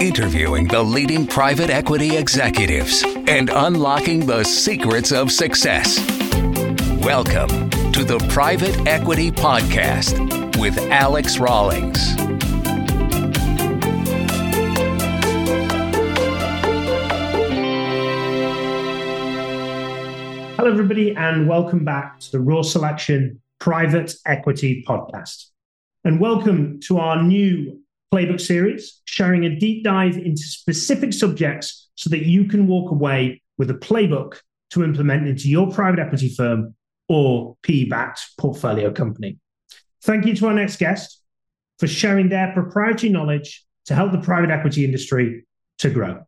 interviewing the leading private equity executives and unlocking the secrets of success. Welcome to the Private Equity Podcast with Alex Rawlings. Hello, everybody, and welcome back to the Raw Selection Private Equity Podcast. And welcome to our new playbook series, sharing a deep dive into specific subjects so that you can walk away with a playbook to implement into your private equity firm or PE backed portfolio company. Thank you to our next guest for sharing their proprietary knowledge to help the private equity industry to grow.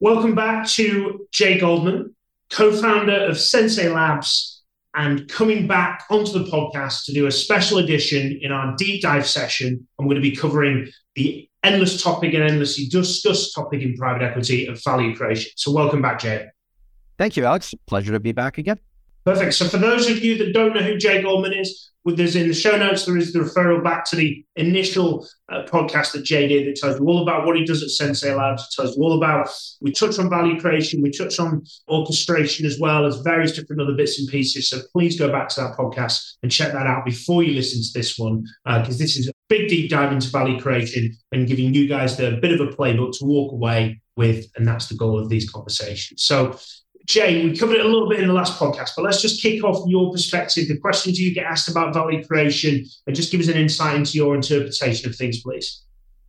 Welcome back to Jay Goldman, co founder of Sensei Labs and coming back onto the podcast to do a special edition in our deep dive session. I'm going to be covering the endless topic and endlessly discussed topic in private equity of value creation. So, welcome back, Jay. Thank you, Alex. Pleasure to be back again. Perfect. So, for those of you that don't know who Jay Goldman is, there's in the show notes, there is the referral back to the initial uh, podcast that Jay did that tells you all about what he does at Sensei Labs. It tells you all about, we touch on value creation, we touch on orchestration as well as various different other bits and pieces. So please go back to that podcast and check that out before you listen to this one, because uh, this is a big deep dive into value creation and giving you guys the bit of a playbook to walk away with. And that's the goal of these conversations. So Jay, we covered it a little bit in the last podcast, but let's just kick off your perspective, the questions you get asked about value creation, and just give us an insight into your interpretation of things, please.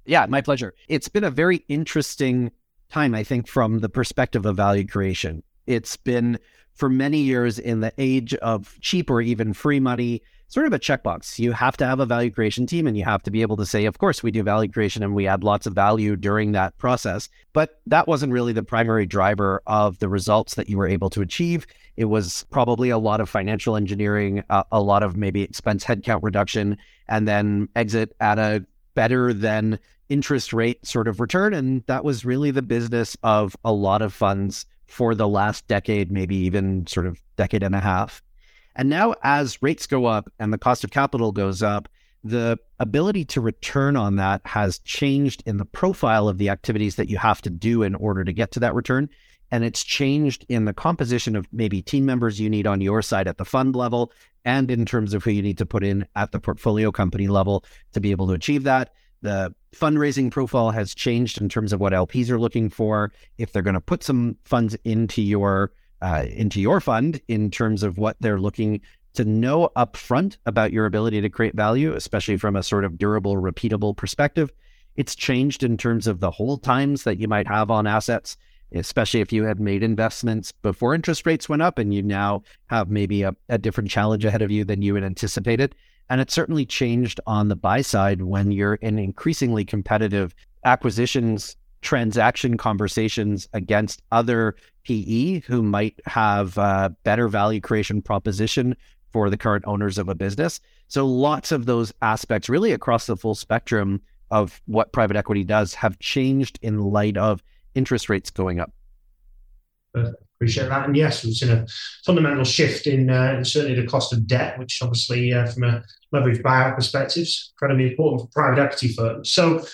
Yeah, my pleasure. It's been a very interesting time, I think, from the perspective of value creation. It's been for many years in the age of cheap or even free money sort of a checkbox. You have to have a value creation team and you have to be able to say, of course, we do value creation and we add lots of value during that process. But that wasn't really the primary driver of the results that you were able to achieve. It was probably a lot of financial engineering, a lot of maybe expense headcount reduction, and then exit at a better than interest rate sort of return. And that was really the business of a lot of funds for the last decade, maybe even sort of decade and a half. And now, as rates go up and the cost of capital goes up, the ability to return on that has changed in the profile of the activities that you have to do in order to get to that return. And it's changed in the composition of maybe team members you need on your side at the fund level and in terms of who you need to put in at the portfolio company level to be able to achieve that. The fundraising profile has changed in terms of what LPs are looking for. If they're going to put some funds into your uh, into your fund in terms of what they're looking to know upfront about your ability to create value, especially from a sort of durable, repeatable perspective. It's changed in terms of the hold times that you might have on assets, especially if you had made investments before interest rates went up and you now have maybe a, a different challenge ahead of you than you had anticipated. And it's certainly changed on the buy side when you're in increasingly competitive acquisitions transaction conversations against other PE who might have a better value creation proposition for the current owners of a business. So lots of those aspects, really across the full spectrum of what private equity does, have changed in light of interest rates going up. Appreciate that. And yes, we've seen a fundamental shift in, uh, in certainly the cost of debt, which obviously, uh, from a leverage buyout perspective, is incredibly important for private equity firms. So,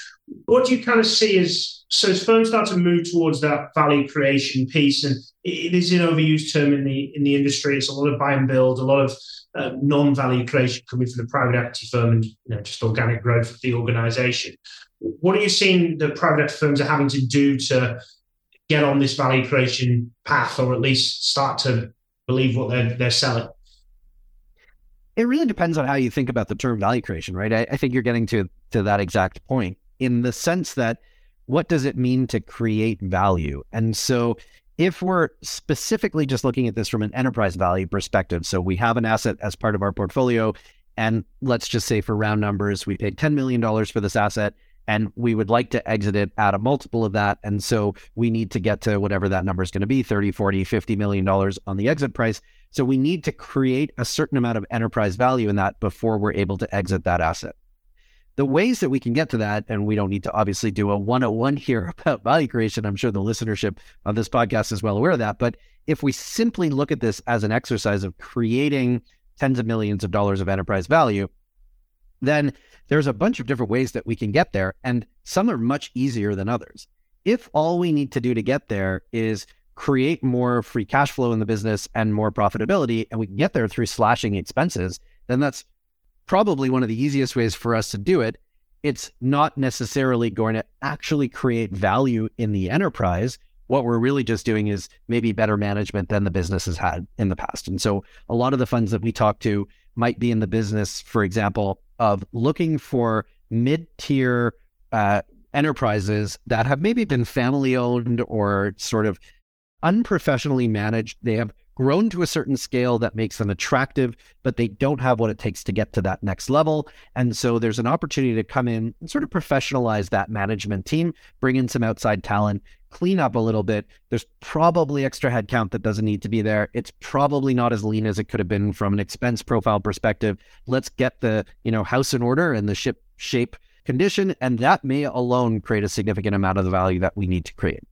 what do you kind of see as so as firms start to move towards that value creation piece, and it is an overused term in the in the industry. It's a lot of buy and build, a lot of uh, non-value creation coming from the private equity firm, and you know, just organic growth of the organisation. What are you seeing that private equity firms are having to do to get on this value creation path, or at least start to believe what they're they're selling? It really depends on how you think about the term value creation, right? I, I think you're getting to to that exact point in the sense that what does it mean to create value? And so if we're specifically just looking at this from an enterprise value perspective, so we have an asset as part of our portfolio, and let's just say for round numbers, we paid $10 million for this asset, and we would like to exit it at a multiple of that. And so we need to get to whatever that number is going to be 30, 40, 50 million dollars on the exit price. So we need to create a certain amount of enterprise value in that before we're able to exit that asset the ways that we can get to that, and we don't need to obviously do a 101 here about value creation. I'm sure the listenership of this podcast is well aware of that. But if we simply look at this as an exercise of creating tens of millions of dollars of enterprise value, then there's a bunch of different ways that we can get there, and some are much easier than others. If all we need to do to get there is create more free cash flow in the business and more profitability, and we can get there through slashing expenses, then that's probably one of the easiest ways for us to do it. It's not necessarily going to actually create value in the enterprise. What we're really just doing is maybe better management than the business has had in the past. And so a lot of the funds that we talk to might be in the business, for example, of looking for mid tier uh, enterprises that have maybe been family owned or sort of unprofessionally managed. They have grown to a certain scale that makes them attractive, but they don't have what it takes to get to that next level. And so there's an opportunity to come in and sort of professionalize that management team, bring in some outside talent, clean up a little bit. There's probably extra headcount that doesn't need to be there. It's probably not as lean as it could have been from an expense profile perspective. Let's get the, you know, house in order and the ship shape condition. And that may alone create a significant amount of the value that we need to create.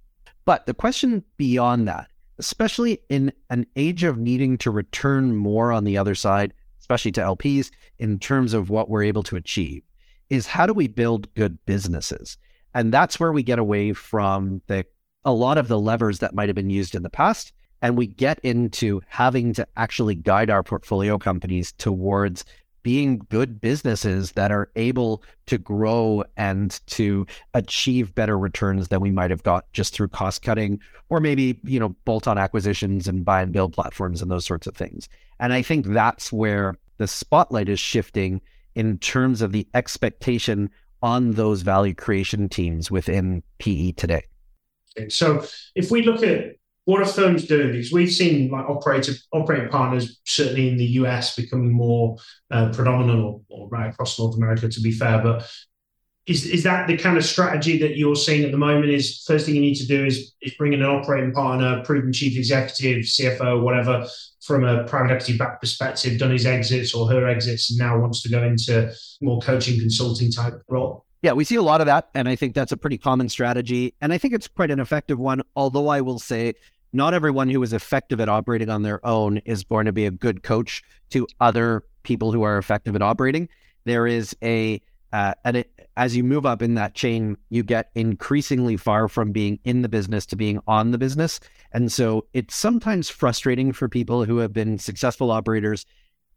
But the question beyond that especially in an age of needing to return more on the other side, especially to LPs, in terms of what we're able to achieve, is how do we build good businesses? And that's where we get away from the a lot of the levers that might have been used in the past. And we get into having to actually guide our portfolio companies towards being good businesses that are able to grow and to achieve better returns than we might have got just through cost cutting or maybe you know bolt on acquisitions and buy and build platforms and those sorts of things. And i think that's where the spotlight is shifting in terms of the expectation on those value creation teams within pe today. So if we look at what are firms doing? Because we've seen like operator operating partners certainly in the US becoming more uh, predominant or, or, right across North America. To be fair, but is is that the kind of strategy that you're seeing at the moment? Is first thing you need to do is is bring in an operating partner, proven chief executive, CFO, whatever, from a private equity back perspective, done his exits or her exits, and now wants to go into more coaching consulting type role. Yeah, we see a lot of that. And I think that's a pretty common strategy. And I think it's quite an effective one. Although I will say not everyone who is effective at operating on their own is going to be a good coach to other people who are effective at operating. There is a, uh, and as you move up in that chain, you get increasingly far from being in the business to being on the business. And so it's sometimes frustrating for people who have been successful operators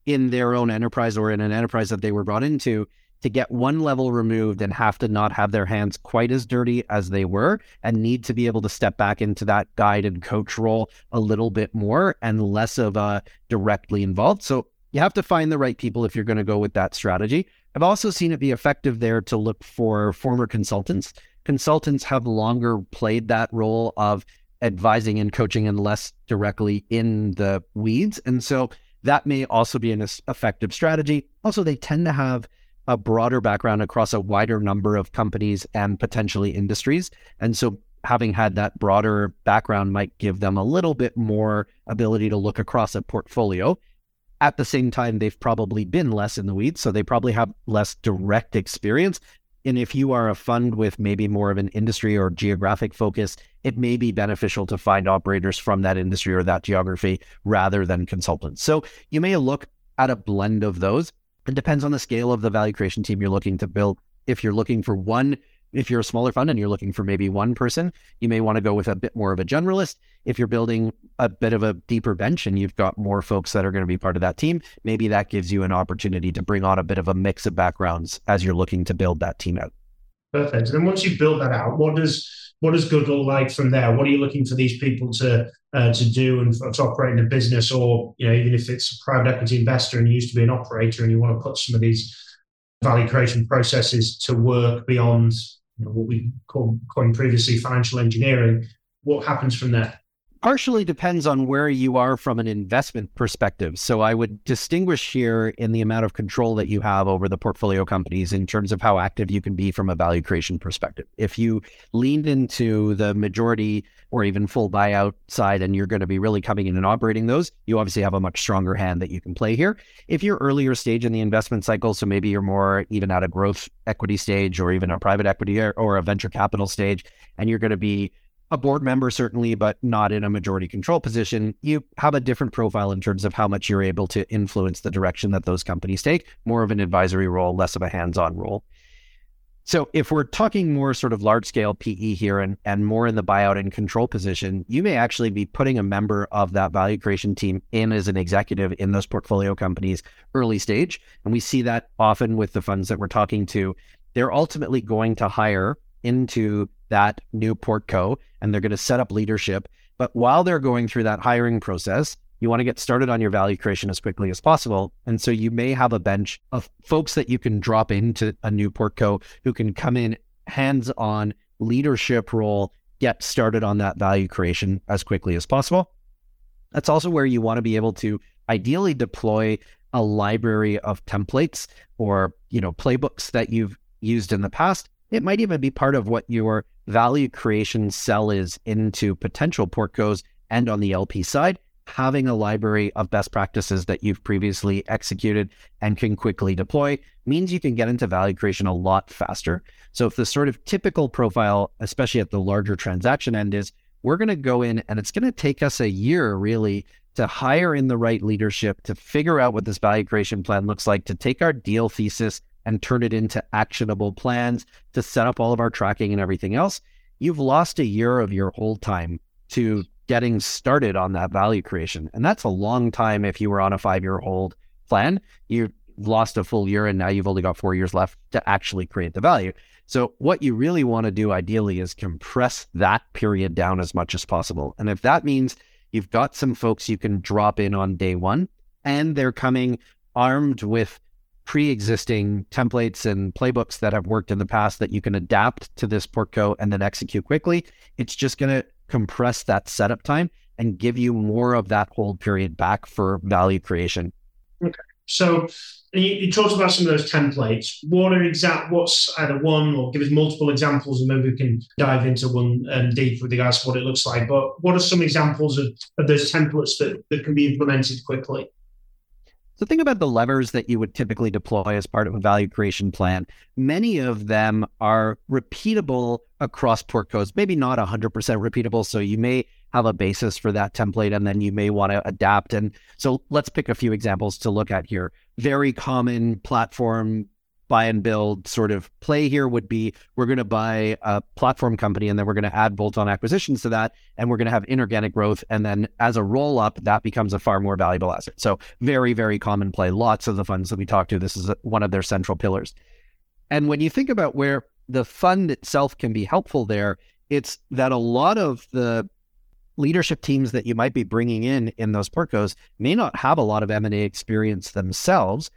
in their own enterprise or in an enterprise that they were brought into to get one level removed and have to not have their hands quite as dirty as they were and need to be able to step back into that guide and coach role a little bit more and less of a directly involved. So you have to find the right people if you're going to go with that strategy. I've also seen it be effective there to look for former consultants. Consultants have longer played that role of advising and coaching and less directly in the weeds. And so that may also be an effective strategy. Also, they tend to have a broader background across a wider number of companies and potentially industries. And so having had that broader background might give them a little bit more ability to look across a portfolio. At the same time, they've probably been less in the weeds, so they probably have less direct experience. And if you are a fund with maybe more of an industry or geographic focus, it may be beneficial to find operators from that industry or that geography rather than consultants. So you may look at a blend of those. It depends on the scale of the value creation team you're looking to build. If you're looking for one, if you're a smaller fund and you're looking for maybe one person, you may want to go with a bit more of a generalist. If you're building a bit of a deeper bench and you've got more folks that are going to be part of that team, maybe that gives you an opportunity to bring on a bit of a mix of backgrounds as you're looking to build that team out. Perfect. And then once you build that out, what does what does good look like from there? What are you looking for these people to uh, to do and to operate in a business, or you know, even if it's a private equity investor and you used to be an operator and you want to put some of these value creation processes to work beyond you know, what we called calling previously financial engineering? What happens from there? Partially depends on where you are from an investment perspective. So I would distinguish here in the amount of control that you have over the portfolio companies in terms of how active you can be from a value creation perspective. If you leaned into the majority or even full buyout side and you're going to be really coming in and operating those, you obviously have a much stronger hand that you can play here. If you're earlier stage in the investment cycle, so maybe you're more even at a growth equity stage or even a private equity or, or a venture capital stage, and you're going to be a board member, certainly, but not in a majority control position, you have a different profile in terms of how much you're able to influence the direction that those companies take, more of an advisory role, less of a hands on role. So if we're talking more sort of large scale PE here and, and more in the buyout and control position, you may actually be putting a member of that value creation team in as an executive in those portfolio companies early stage. And we see that often with the funds that we're talking to. They're ultimately going to hire into that new portco and they're going to set up leadership. But while they're going through that hiring process, you want to get started on your value creation as quickly as possible. And so you may have a bench of folks that you can drop into a new portco who can come in hands on leadership role, get started on that value creation as quickly as possible. That's also where you want to be able to ideally deploy a library of templates or, you know, playbooks that you've used in the past. It might even be part of what your value creation sell is into potential portcos and on the LP side having a library of best practices that you've previously executed and can quickly deploy means you can get into value creation a lot faster. So if the sort of typical profile, especially at the larger transaction end, is we're going to go in and it's going to take us a year really to hire in the right leadership, to figure out what this value creation plan looks like, to take our deal thesis and turn it into actionable plans, to set up all of our tracking and everything else. You've lost a year of your whole time to getting started on that value creation. And that's a long time if you were on a five year old plan. You've lost a full year and now you've only got four years left to actually create the value. So, what you really want to do ideally is compress that period down as much as possible. And if that means you've got some folks you can drop in on day one and they're coming armed with pre existing templates and playbooks that have worked in the past that you can adapt to this portco and then execute quickly, it's just going to compress that setup time and give you more of that hold period back for value creation. Okay. So you, you, talked about some of those templates. What are exact? What's either one or give us multiple examples, and maybe we can dive into one um, deep with regards to what it looks like. But what are some examples of, of those templates that, that can be implemented quickly? So think about the levers that you would typically deploy as part of a value creation plan. Many of them are repeatable across portcos, maybe not 100% repeatable. So you may have a basis for that template and then you may want to adapt. And so let's pick a few examples to look at here. Very common platform buy and build sort of play here would be we're going to buy a platform company and then we're going to add bolt on acquisitions to that and we're going to have inorganic growth. And then as a roll up that becomes a far more valuable asset. So very very common play. Lots of the funds that we talk to this is one of their central pillars. And when you think about where the fund itself can be helpful there it's that a lot of the leadership teams that you might be bringing in in those portcos may not have a lot of m&a experience themselves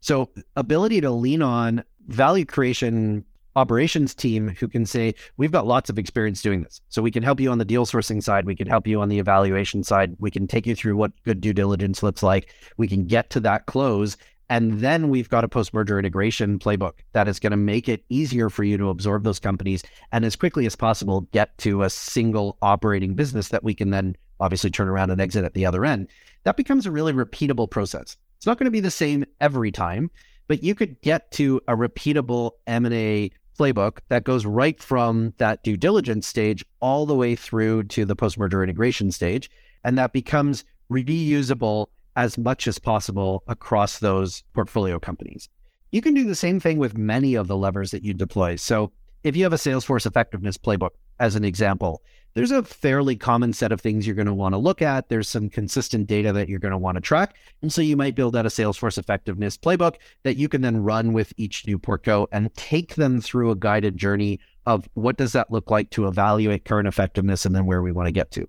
so, ability to lean on value creation operations team who can say, We've got lots of experience doing this. So, we can help you on the deal sourcing side. We can help you on the evaluation side. We can take you through what good due diligence looks like. We can get to that close. And then we've got a post merger integration playbook that is going to make it easier for you to absorb those companies and as quickly as possible get to a single operating business that we can then obviously turn around and exit at the other end. That becomes a really repeatable process. It's not going to be the same every time, but you could get to a repeatable M&A playbook that goes right from that due diligence stage all the way through to the post-merger integration stage. And that becomes reusable as much as possible across those portfolio companies. You can do the same thing with many of the levers that you deploy. So if you have a sales force effectiveness playbook, as an example, there's a fairly common set of things you're going to want to look at. There's some consistent data that you're going to want to track. And so you might build out a sales force effectiveness playbook that you can then run with each new portco and take them through a guided journey of what does that look like to evaluate current effectiveness and then where we want to get to.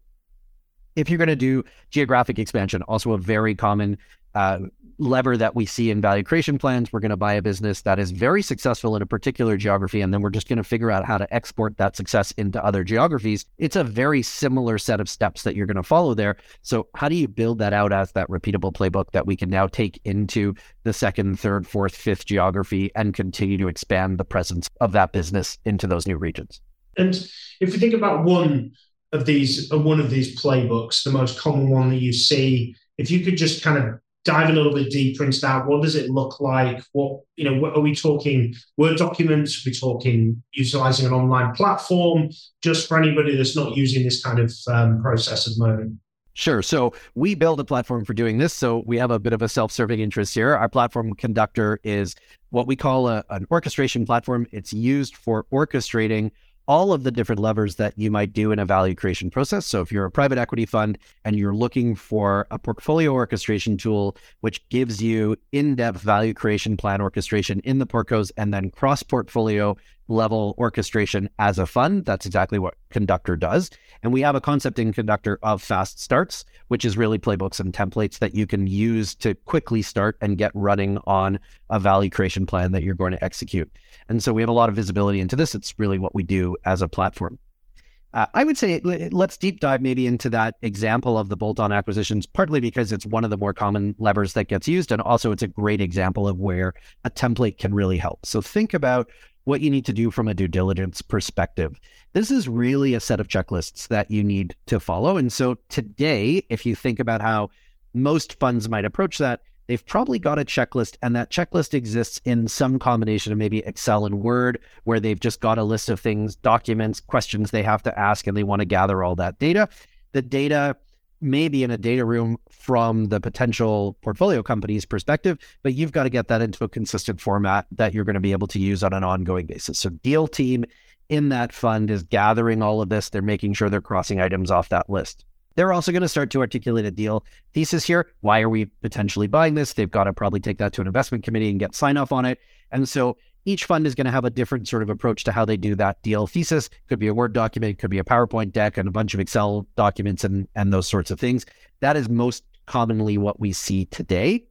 If you're going to do geographic expansion, also a very common uh, lever that we see in value creation plans. We're going to buy a business that is very successful in a particular geography, and then we're just going to figure out how to export that success into other geographies. It's a very similar set of steps that you're going to follow there. So, how do you build that out as that repeatable playbook that we can now take into the second, third, fourth, fifth geography and continue to expand the presence of that business into those new regions? And if we think about one of these, uh, one of these playbooks, the most common one that you see, if you could just kind of dive a little bit deeper into that. What does it look like? What you know? What, are we talking Word documents? Are we talking utilizing an online platform? Just for anybody that's not using this kind of um, process at the moment. Sure. So we build a platform for doing this. So we have a bit of a self-serving interest here. Our platform conductor is what we call a, an orchestration platform. It's used for orchestrating all of the different levers that you might do in a value creation process. So if you're a private equity fund and you're looking for a portfolio orchestration tool, which gives you in-depth value creation plan orchestration in the portcos and then cross portfolio level orchestration as a fund. That's exactly what Conductor does. And we have a concept in Conductor of fast starts, which is really playbooks and templates that you can use to quickly start and get running on a value creation plan that you're going to execute. And so we have a lot of visibility into this. It's really what we do as a platform. Uh, I would say let's deep dive maybe into that example of the bolt on acquisitions, partly because it's one of the more common levers that gets used. And also, it's a great example of where a template can really help. So, think about what you need to do from a due diligence perspective. This is really a set of checklists that you need to follow. And so today, if you think about how most funds might approach that, they've probably got a checklist, and that checklist exists in some combination of maybe Excel and Word, where they've just got a list of things, documents, questions they have to ask, and they want to gather all that data. The data maybe in a data room from the potential portfolio company's perspective, but you've got to get that into a consistent format that you're going to be able to use on an ongoing basis. So, deal team in that fund is gathering all of this. They're making sure they're crossing items off that list. They're also going to start to articulate a deal thesis here. Why are we potentially buying this? They've got to probably take that to an investment committee and get sign off on it. And so each fund is going to have a different sort of approach to how they do that deal thesis. Could be a Word document, could be a PowerPoint deck, and a bunch of Excel documents and, and those sorts of things. That is most commonly what we see today.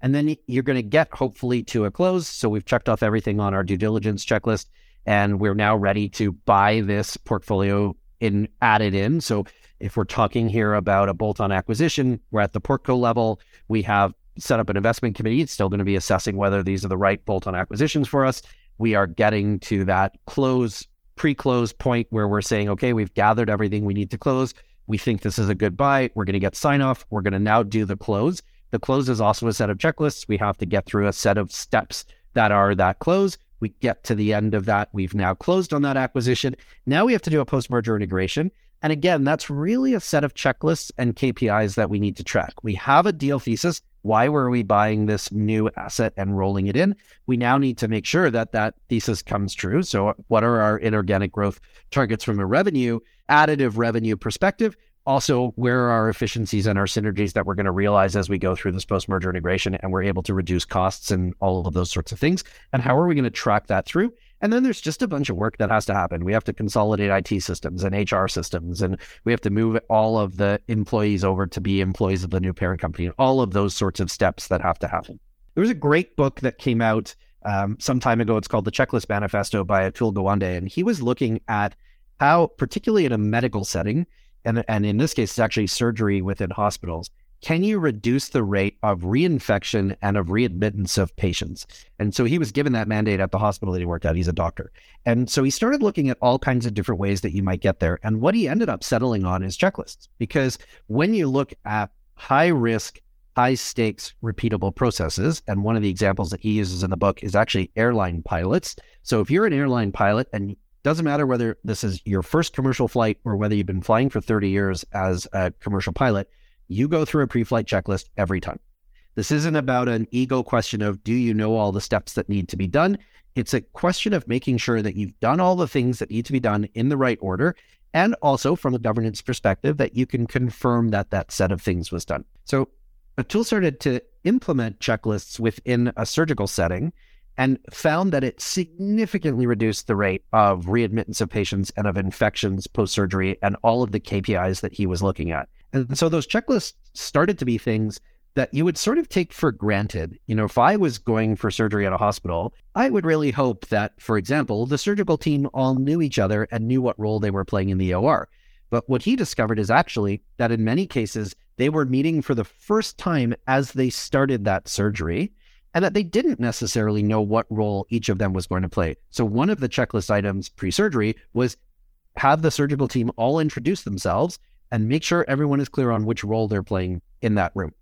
And then you're going to get hopefully to a close. So we've checked off everything on our due diligence checklist, and we're now ready to buy this portfolio in added in. So if we're talking here about a bolt-on acquisition, we're at the portco level. We have set up an investment committee. It's still going to be assessing whether these are the right bolt on acquisitions for us. We are getting to that close, pre close point where we're saying, okay, we've gathered everything we need to close. We think this is a good buy. We're going to get sign off. We're going to now do the close. The close is also a set of checklists. We have to get through a set of steps that are that close. We get to the end of that. We've now closed on that acquisition. Now we have to do a post merger integration. And again, that's really a set of checklists and KPIs that we need to track. We have a deal thesis why were we buying this new asset and rolling it in? We now need to make sure that that thesis comes true. So, what are our inorganic growth targets from a revenue, additive revenue perspective? Also, where are our efficiencies and our synergies that we're going to realize as we go through this post merger integration and we're able to reduce costs and all of those sorts of things? And how are we going to track that through? And then there's just a bunch of work that has to happen. We have to consolidate IT systems and HR systems, and we have to move all of the employees over to be employees of the new parent company, and all of those sorts of steps that have to happen. There was a great book that came out um, some time ago. It's called The Checklist Manifesto by Atul Gawande, and he was looking at how, particularly in a medical setting, and, and in this case, it's actually surgery within hospitals, can you reduce the rate of reinfection and of readmittance of patients? And so he was given that mandate at the hospital that he worked at. He's a doctor. And so he started looking at all kinds of different ways that you might get there. And what he ended up settling on is checklists. Because when you look at high risk, high stakes, repeatable processes, and one of the examples that he uses in the book is actually airline pilots. So if you're an airline pilot and doesn't matter whether this is your first commercial flight or whether you've been flying for 30 years as a commercial pilot, you go through a pre flight checklist every time. This isn't about an ego question of do you know all the steps that need to be done? It's a question of making sure that you've done all the things that need to be done in the right order. And also from a governance perspective, that you can confirm that that set of things was done. So Atul started to implement checklists within a surgical setting and found that it significantly reduced the rate of readmittance of patients and of infections post surgery and all of the KPIs that he was looking at. And so those checklists started to be things that you would sort of take for granted. You know, if I was going for surgery at a hospital, I would really hope that, for example, the surgical team all knew each other and knew what role they were playing in the OR. But what he discovered is actually that in many cases, they were meeting for the first time as they started that surgery and that they didn't necessarily know what role each of them was going to play. So, one of the checklist items pre surgery was have the surgical team all introduce themselves and make sure everyone is clear on which role they're playing in that room.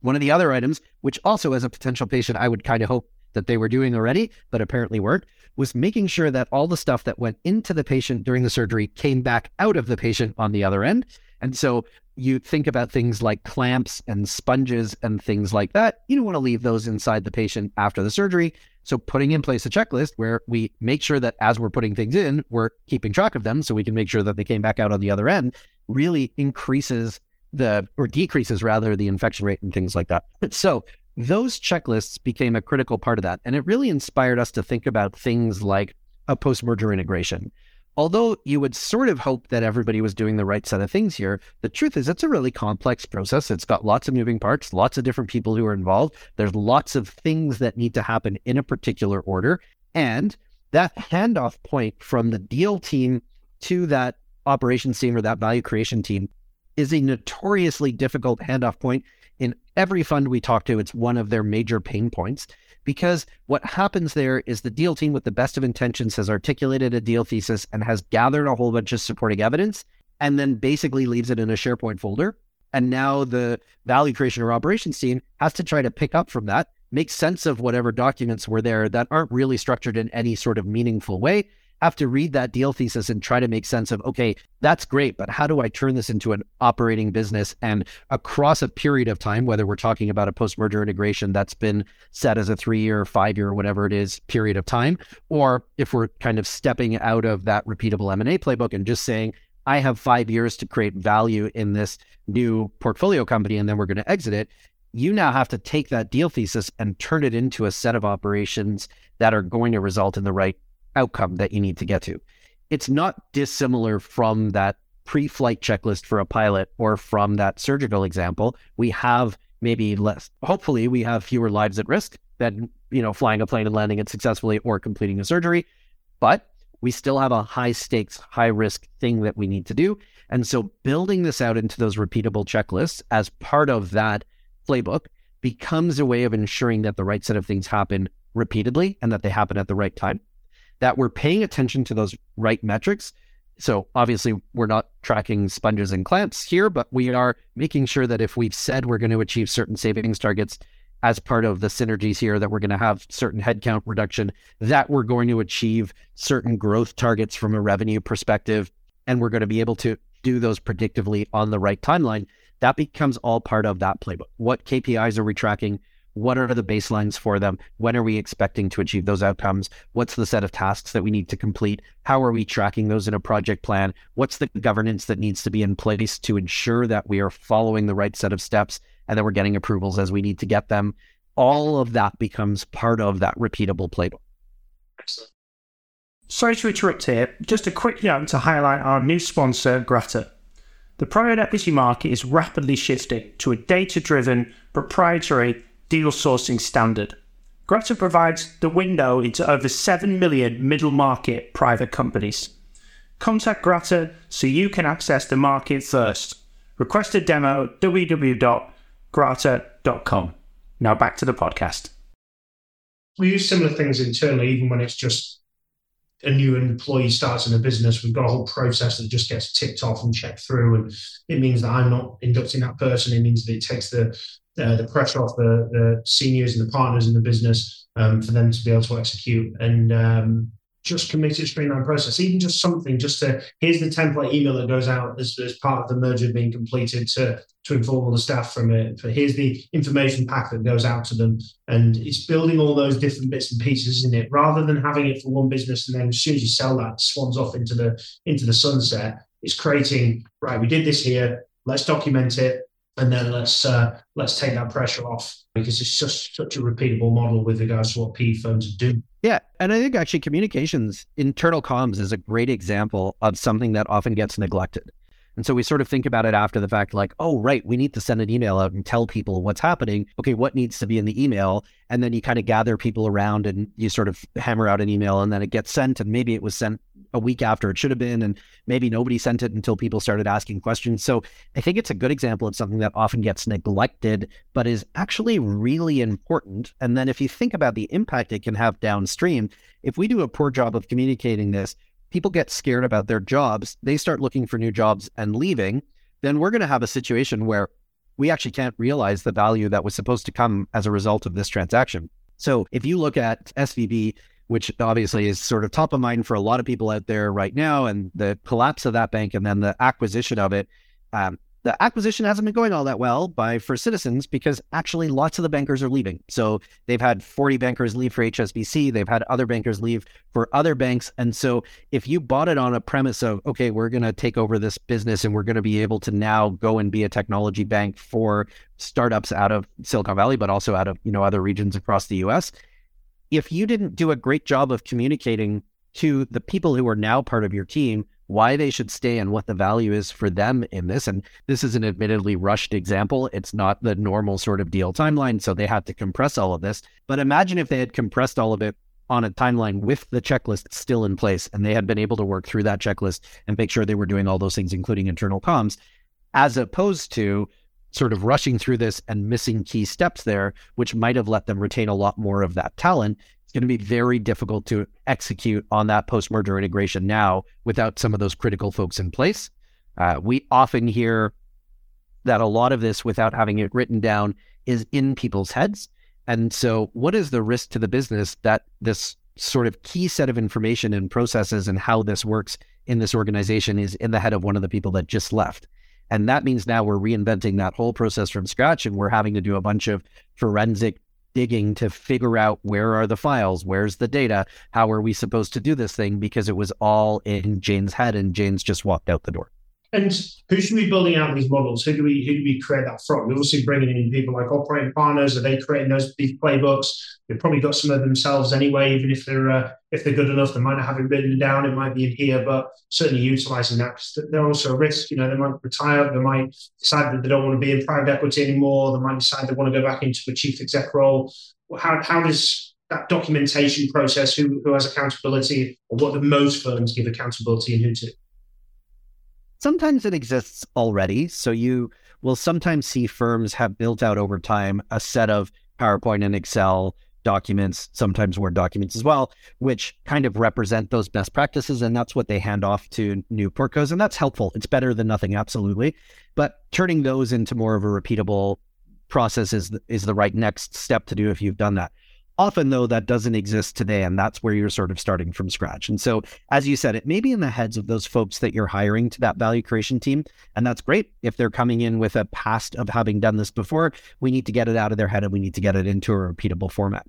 One of the other items, which also as a potential patient, I would kind of hope that they were doing already, but apparently weren't, was making sure that all the stuff that went into the patient during the surgery came back out of the patient on the other end. And so you think about things like clamps and sponges and things like that. You don't want to leave those inside the patient after the surgery. So putting in place a checklist where we make sure that as we're putting things in, we're keeping track of them so we can make sure that they came back out on the other end really increases the or decreases rather the infection rate and things like that. So those checklists became a critical part of that. And it really inspired us to think about things like a post merger integration. Although you would sort of hope that everybody was doing the right set of things here, the truth is it's a really complex process. It's got lots of moving parts, lots of different people who are involved. There's lots of things that need to happen in a particular order. And that handoff point from the deal team to that operations team or that value creation team is a notoriously difficult handoff point in every fund we talk to. It's one of their major pain points because what happens there is the deal team with the best of intentions has articulated a deal thesis and has gathered a whole bunch of supporting evidence and then basically leaves it in a SharePoint folder. And now the value creation or operations team has to try to pick up from that, make sense of whatever documents were there that aren't really structured in any sort of meaningful way, have to read that deal thesis and try to make sense of, okay, that's great, but how do I turn this into an operating business and across a period of time, whether we're talking about a post merger integration that's been set as a three year, five year, whatever it is period of time, or if we're kind of stepping out of that repeatable M&A playbook and just saying, I have five years to create value in this new portfolio company and then we're going to exit it. You now have to take that deal thesis and turn it into a set of operations that are going to result in the right outcome that you need to get to. It's not dissimilar from that pre flight checklist for a pilot or from that surgical example. We have maybe less, hopefully, we have fewer lives at risk than, you know, flying a plane and landing it successfully or completing a surgery. But we still have a high stakes, high risk thing that we need to do. And so building this out into those repeatable checklists as part of that playbook becomes a way of ensuring that the right set of things happen repeatedly and that they happen at the right time that we're paying attention to those right metrics. So obviously, we're not tracking sponges and clamps here, but we are making sure that if we've said we're going to achieve certain savings targets as part of the synergies here, that we're going to have certain headcount reduction, that we're going to achieve certain growth targets from a revenue perspective, and we're going to be able to do those predictively on the right timeline. That becomes all part of that playbook. What KPIs are we tracking? What are the baselines for them? When are we expecting to achieve those outcomes? What's the set of tasks that we need to complete? How are we tracking those in a project plan? What's the governance that needs to be in place to ensure that we are following the right set of steps and that we're getting approvals as we need to get them? All of that becomes part of that repeatable playbook. Excellent. Sorry to interrupt here. Just a quick note to highlight our new sponsor, Grata. The private equity market is rapidly shifting to a data driven, proprietary, deal sourcing standard. Grata provides the window into over 7 million middle market private companies. Contact Grata so you can access the market first. Request a demo www.grata.com. Now back to the podcast. We use similar things internally, even when it's just a new employee starts in a business. We've got a whole process that just gets ticked off and checked through. And it means that I'm not inducting that person. It means that it takes the uh, the pressure off the, the seniors and the partners in the business um, for them to be able to execute and um, just commit a streamlined process. Even just something, just to here's the template email that goes out as, as part of the merger being completed to to inform all the staff from it. For here's the information pack that goes out to them, and it's building all those different bits and pieces in it, rather than having it for one business and then as soon as you sell that, swans off into the into the sunset. It's creating right. We did this here. Let's document it and then let's uh, let's take that pressure off because it's just such a repeatable model with regards to what PE firms do. Yeah, and I think actually communications, internal comms, is a great example of something that often gets neglected. And so we sort of think about it after the fact, like, oh, right, we need to send an email out and tell people what's happening. Okay, what needs to be in the email? And then you kind of gather people around and you sort of hammer out an email and then it gets sent. And maybe it was sent a week after it should have been. And maybe nobody sent it until people started asking questions. So I think it's a good example of something that often gets neglected, but is actually really important. And then if you think about the impact it can have downstream, if we do a poor job of communicating this, people get scared about their jobs, they start looking for new jobs and leaving, then we're going to have a situation where we actually can't realize the value that was supposed to come as a result of this transaction. So if you look at SVB, which obviously is sort of top of mind for a lot of people out there right now, and the collapse of that bank and then the acquisition of it, um, the acquisition hasn't been going all that well by First Citizens because actually lots of the bankers are leaving. So they've had 40 bankers leave for HSBC, they've had other bankers leave for other banks. And so if you bought it on a premise of, okay, we're going to take over this business and we're going to be able to now go and be a technology bank for startups out of Silicon Valley, but also out of, you know, other regions across the US, if you didn't do a great job of communicating to the people who are now part of your team why they should stay and what the value is for them in this. And this is an admittedly rushed example. It's not the normal sort of deal timeline. So they had to compress all of this. But imagine if they had compressed all of it on a timeline with the checklist still in place and they had been able to work through that checklist and make sure they were doing all those things, including internal comms, as opposed to sort of rushing through this and missing key steps there, which might have let them retain a lot more of that talent it's going to be very difficult to execute on that post merger integration now without some of those critical folks in place. Uh, we often hear that a lot of this, without having it written down, is in people's heads. And so, what is the risk to the business that this sort of key set of information and processes and how this works in this organization is in the head of one of the people that just left? And that means now we're reinventing that whole process from scratch and we're having to do a bunch of forensic digging to figure out where are the files, where's the data, how are we supposed to do this thing because it was all in Jane's head and Jane's just walked out the door. And who should we be building out these models? Who do we who do we create that from? We're obviously bringing in people like operating partners. Are they creating those these playbooks? They've probably got some of themselves anyway. Even if they're uh, if they're good enough, they might not have it written down. It might be in here, but certainly utilizing that because they're also a risk. You know, they might retire. They might decide that they don't want to be in private equity anymore. They might decide they want to go back into a chief exec role. How how does that documentation process? Who who has accountability, or what do most firms give accountability and who to? Sometimes it exists already. So you will sometimes see firms have built out over time a set of PowerPoint and Excel documents, sometimes Word documents as well, which kind of represent those best practices. And that's what they hand off to new portcos. And that's helpful. It's better than nothing, absolutely. But turning those into more of a repeatable process is, is the right next step to do if you've done that. Often, though, that doesn't exist today, and that's where you're sort of starting from scratch. And so, as you said, it may be in the heads of those folks that you're hiring to that value creation team. And that's great. If they're coming in with a past of having done this before, we need to get it out of their head and we need to get it into a repeatable format.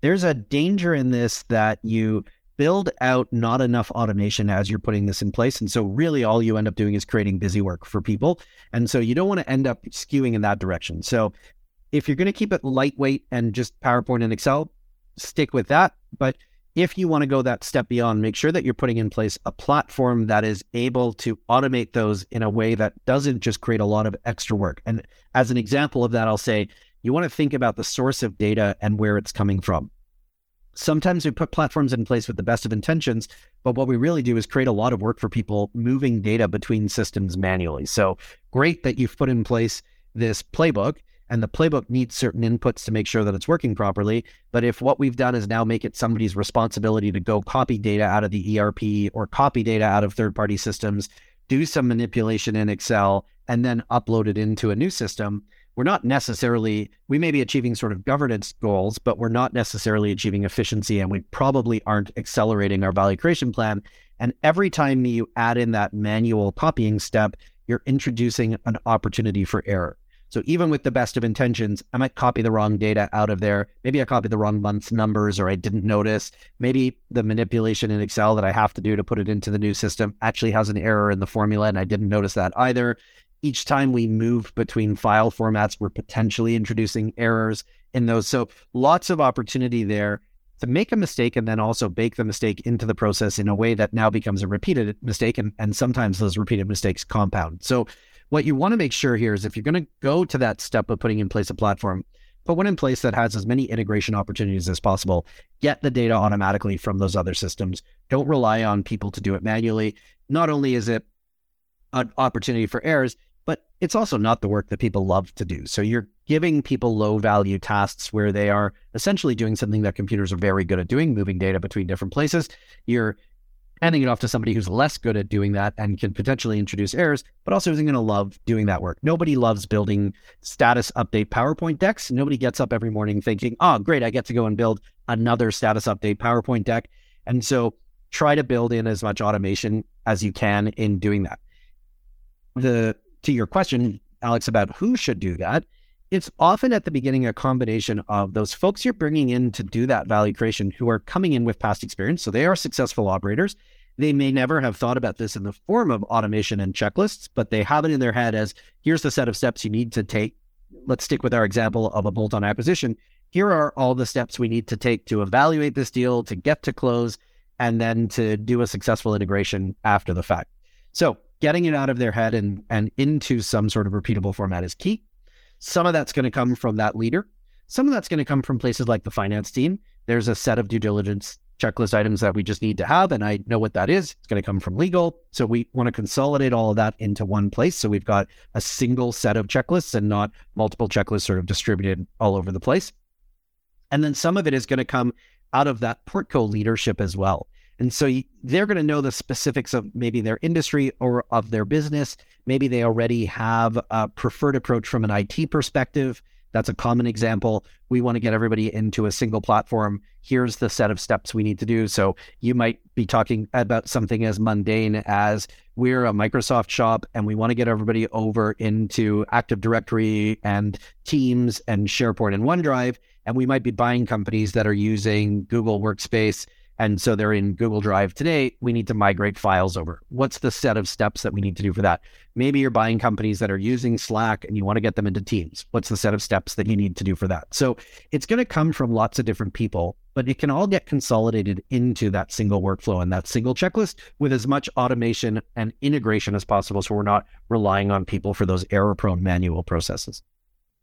There's a danger in this that you build out not enough automation as you're putting this in place. And so, really, all you end up doing is creating busy work for people. And so, you don't want to end up skewing in that direction. So, if you're going to keep it lightweight and just PowerPoint and Excel, stick with that. But if you want to go that step beyond, make sure that you're putting in place a platform that is able to automate those in a way that doesn't just create a lot of extra work. And as an example of that, I'll say you want to think about the source of data and where it's coming from. Sometimes we put platforms in place with the best of intentions, but what we really do is create a lot of work for people moving data between systems manually. So great that you've put in place this playbook and the playbook needs certain inputs to make sure that it's working properly. But if what we've done is now make it somebody's responsibility to go copy data out of the ERP or copy data out of third party systems, do some manipulation in Excel, and then upload it into a new system, we're not necessarily, we may be achieving sort of governance goals, but we're not necessarily achieving efficiency. And we probably aren't accelerating our value creation plan. And every time you add in that manual copying step, you're introducing an opportunity for error. So even with the best of intentions, I might copy the wrong data out of there. Maybe I copied the wrong month's numbers or I didn't notice. Maybe the manipulation in Excel that I have to do to put it into the new system actually has an error in the formula and I didn't notice that either. Each time we move between file formats, we're potentially introducing errors in those. So lots of opportunity there to make a mistake and then also bake the mistake into the process in a way that now becomes a repeated mistake. And, and sometimes those repeated mistakes compound. So what you want to make sure here is if you're going to go to that step of putting in place a platform, put one in place that has as many integration opportunities as possible. Get the data automatically from those other systems. Don't rely on people to do it manually. Not only is it an opportunity for errors, but it's also not the work that people love to do. So you're giving people low value tasks where they are essentially doing something that computers are very good at doing, moving data between different places. You're handing it off to somebody who's less good at doing that and can potentially introduce errors, but also isn't going to love doing that work. Nobody loves building status update PowerPoint decks. Nobody gets up every morning thinking, oh, great, I get to go and build another status update PowerPoint deck. And so try to build in as much automation as you can in doing that. The to your question, Alex, about who should do that, it's often at the beginning a combination of those folks you're bringing in to do that value creation who are coming in with past experience. So they are successful operators. They may never have thought about this in the form of automation and checklists, but they have it in their head as here's the set of steps you need to take. Let's stick with our example of a bolt on acquisition. Here are all the steps we need to take to evaluate this deal, to get to close, and then to do a successful integration after the fact. So getting it out of their head and, and into some sort of repeatable format is key. Some of that's going to come from that leader. Some of that's going to come from places like the finance team. There's a set of due diligence checklist items that we just need to have, and I know what that is. It's going to come from legal. So we want to consolidate all of that into one place. So we've got a single set of checklists and not multiple checklists sort of distributed all over the place. And then some of it is going to come out of that Portco leadership as well. And so they're going to know the specifics of maybe their industry or of their business. Maybe they already have a preferred approach from an IT perspective. That's a common example. We want to get everybody into a single platform. Here's the set of steps we need to do. So you might be talking about something as mundane as we're a Microsoft shop and we want to get everybody over into Active Directory and Teams and SharePoint and OneDrive. And we might be buying companies that are using Google Workspace and so they're in Google Drive today. We need to migrate files over. What's the set of steps that we need to do for that? Maybe you're buying companies that are using Slack and you want to get them into Teams. What's the set of steps that you need to do for that? So it's going to come from lots of different people, but it can all get consolidated into that single workflow and that single checklist with as much automation and integration as possible. So we're not relying on people for those error prone manual processes.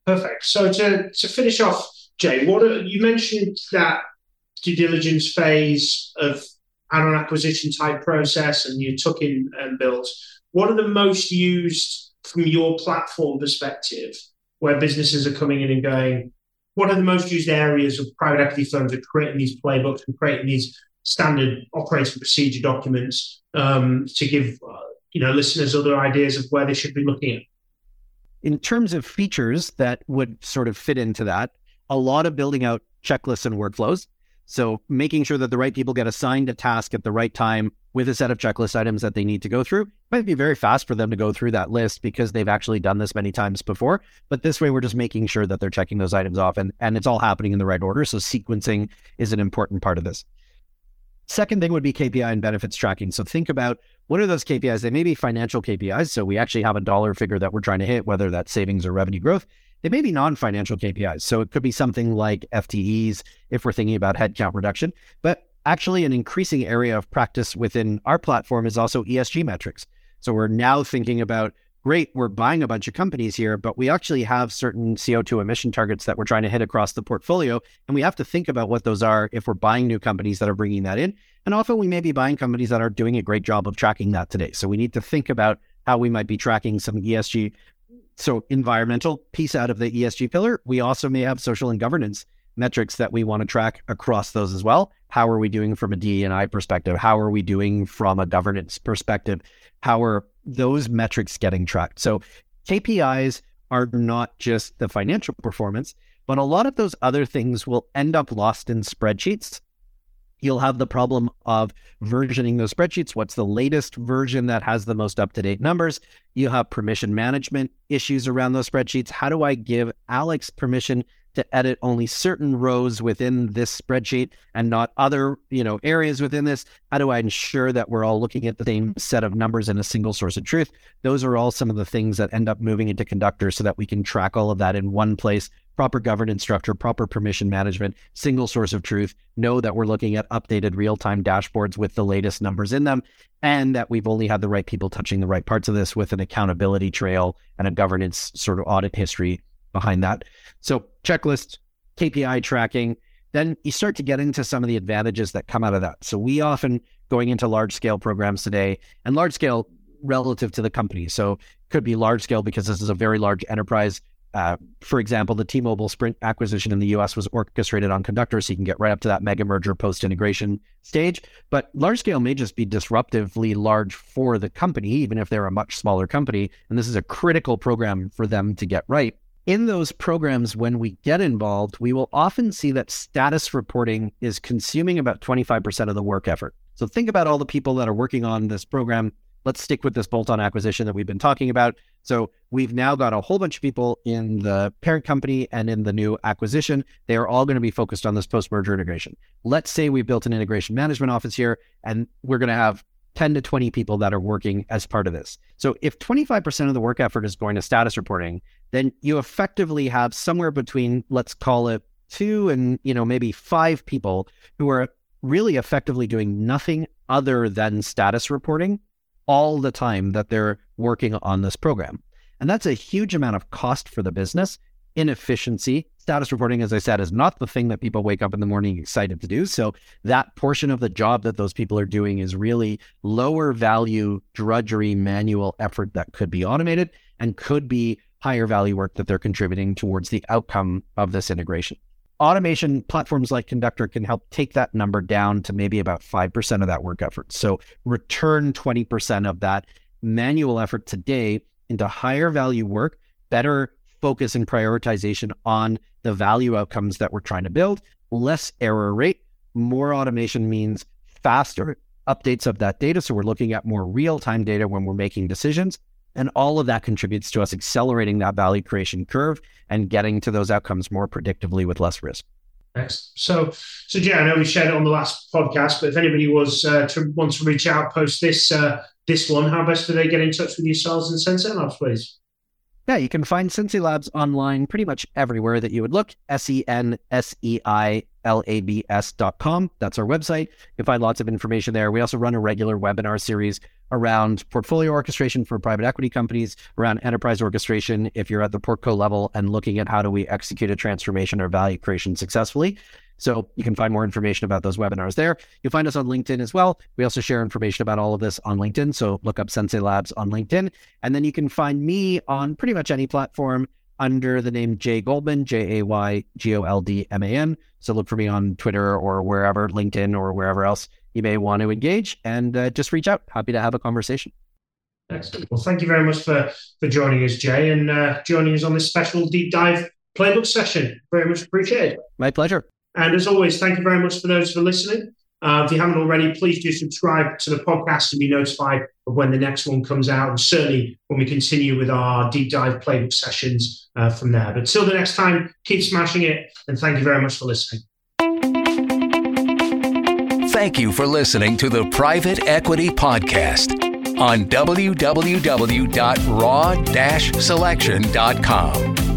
Perfect. So to, to finish off, Jay, what are, you mentioned that due diligence phase of add-on acquisition type process and you took in and built, what are the most used from your platform perspective where businesses are coming in and going, what are the most used areas of private equity firms are creating these playbooks and creating these standard operating procedure documents um, to give uh, you know listeners other ideas of where they should be looking at? In terms of features that would sort of fit into that, a lot of building out checklists and workflows. So making sure that the right people get assigned a task at the right time with a set of checklist items that they need to go through. It might be very fast for them to go through that list because they've actually done this many times before. But this way, we're just making sure that they're checking those items off and, and it's all happening in the right order. So sequencing is an important part of this. Second thing would be KPI and benefits tracking. So think about what are those KPIs? They may be financial KPIs. So we actually have a dollar figure that we're trying to hit, whether that's savings or revenue growth. They may be non financial KPIs. So it could be something like FTEs if we're thinking about headcount reduction. But actually, an increasing area of practice within our platform is also ESG metrics. So we're now thinking about great, we're buying a bunch of companies here, but we actually have certain CO2 emission targets that we're trying to hit across the portfolio. And we have to think about what those are if we're buying new companies that are bringing that in. And often we may be buying companies that are doing a great job of tracking that today. So we need to think about how we might be tracking some ESG so environmental piece out of the ESG pillar. We also may have social and governance metrics that we want to track across those as well. How are we doing from a DE&I perspective? How are we doing from a governance perspective? How are those metrics getting tracked? So KPIs are not just the financial performance, but a lot of those other things will end up lost in spreadsheets You'll have the problem of versioning those spreadsheets. What's the latest version that has the most up to date numbers? You have permission management issues around those spreadsheets. How do I give Alex permission to edit only certain rows within this spreadsheet and not other, you know, areas within this? How do I ensure that we're all looking at the same set of numbers in a single source of truth? Those are all some of the things that end up moving into Conductor so that we can track all of that in one place proper governance structure, proper permission management, single source of truth, know that we're looking at updated real time dashboards with the latest numbers in them, and that we've only had the right people touching the right parts of this with an accountability trail and a governance sort of audit history behind that. So, checklist, KPI tracking, then you start to get into some of the advantages that come out of that. So, we often going into large scale programs today, and large scale relative to the company. So, could be large scale because this is a very large enterprise Uh, for example, the T-Mobile Sprint acquisition in the U.S. was orchestrated on Conductor, so you can get right up to that mega merger post-integration stage. But large scale may just be disruptively large for the company, even if they're a much smaller company. And this is a critical program for them to get right. In those programs, when we get involved, we will often see that status reporting is consuming about 25% of the work effort. So think about all the people that are working on this program let's stick with this bolt-on acquisition that we've been talking about. So we've now got a whole bunch of people in the parent company and in the new acquisition. They are all going to be focused on this post-merger integration. Let's say we built an integration management office here, and we're going to have 10 to 20 people that are working as part of this. So if 25% of the work effort is going to status reporting, then you effectively have somewhere between, let's call it two and, you know, maybe five people who are really effectively doing nothing other than status reporting all the time that they're working on this program. And that's a huge amount of cost for the business, inefficiency. Status reporting, as I said, is not the thing that people wake up in the morning excited to do. So that portion of the job that those people are doing is really lower value, drudgery, manual effort that could be automated and could be higher value work that they're contributing towards the outcome of this integration automation platforms like Conductor can help take that number down to maybe about 5% of that work effort. So return 20% of that manual effort today into higher value work, better focus and prioritization on the value outcomes that we're trying to build, less error rate. More automation means faster updates of that data. So we're looking at more real time data when we're making decisions. And all of that contributes to us accelerating that value creation curve and getting to those outcomes more predictably with less risk. Excellent. So, so yeah, I know we shared it on the last podcast, but if anybody was uh, to want to reach out post this uh, this one, how best do they get in touch with yourselves and Sensei Labs, please? Yeah, you can find Sensei Labs online pretty much everywhere that you would look. S E N S E I L A B S dot com. That's our website. You can find lots of information there. We also run a regular webinar series around portfolio orchestration for private equity companies, around enterprise orchestration if you're at the portco level and looking at how do we execute a transformation or value creation successfully. So you can find more information about those webinars there. You'll find us on LinkedIn as well. We also share information about all of this on LinkedIn. So look up Sensei Labs on LinkedIn. And then you can find me on pretty much any platform under the name Jay Goldman, J A Y G O L D M A N. So look for me on Twitter or wherever, LinkedIn or wherever else you may want to engage and uh, just reach out. Happy to have a conversation. Excellent. Well, thank you very much for, for joining us, Jay, and uh, joining us on this special deep dive playbook session. Very much appreciated. My pleasure. And as always, thank you very much for those for listening. Uh, if you haven't already, please do subscribe to the podcast to be notified of when the next one comes out, and certainly when we continue with our deep dive playbook sessions uh, from there. But till the next time, keep smashing it, and thank you very much for listening. Thank you for listening to the Private Equity Podcast on www.raw-selection.com.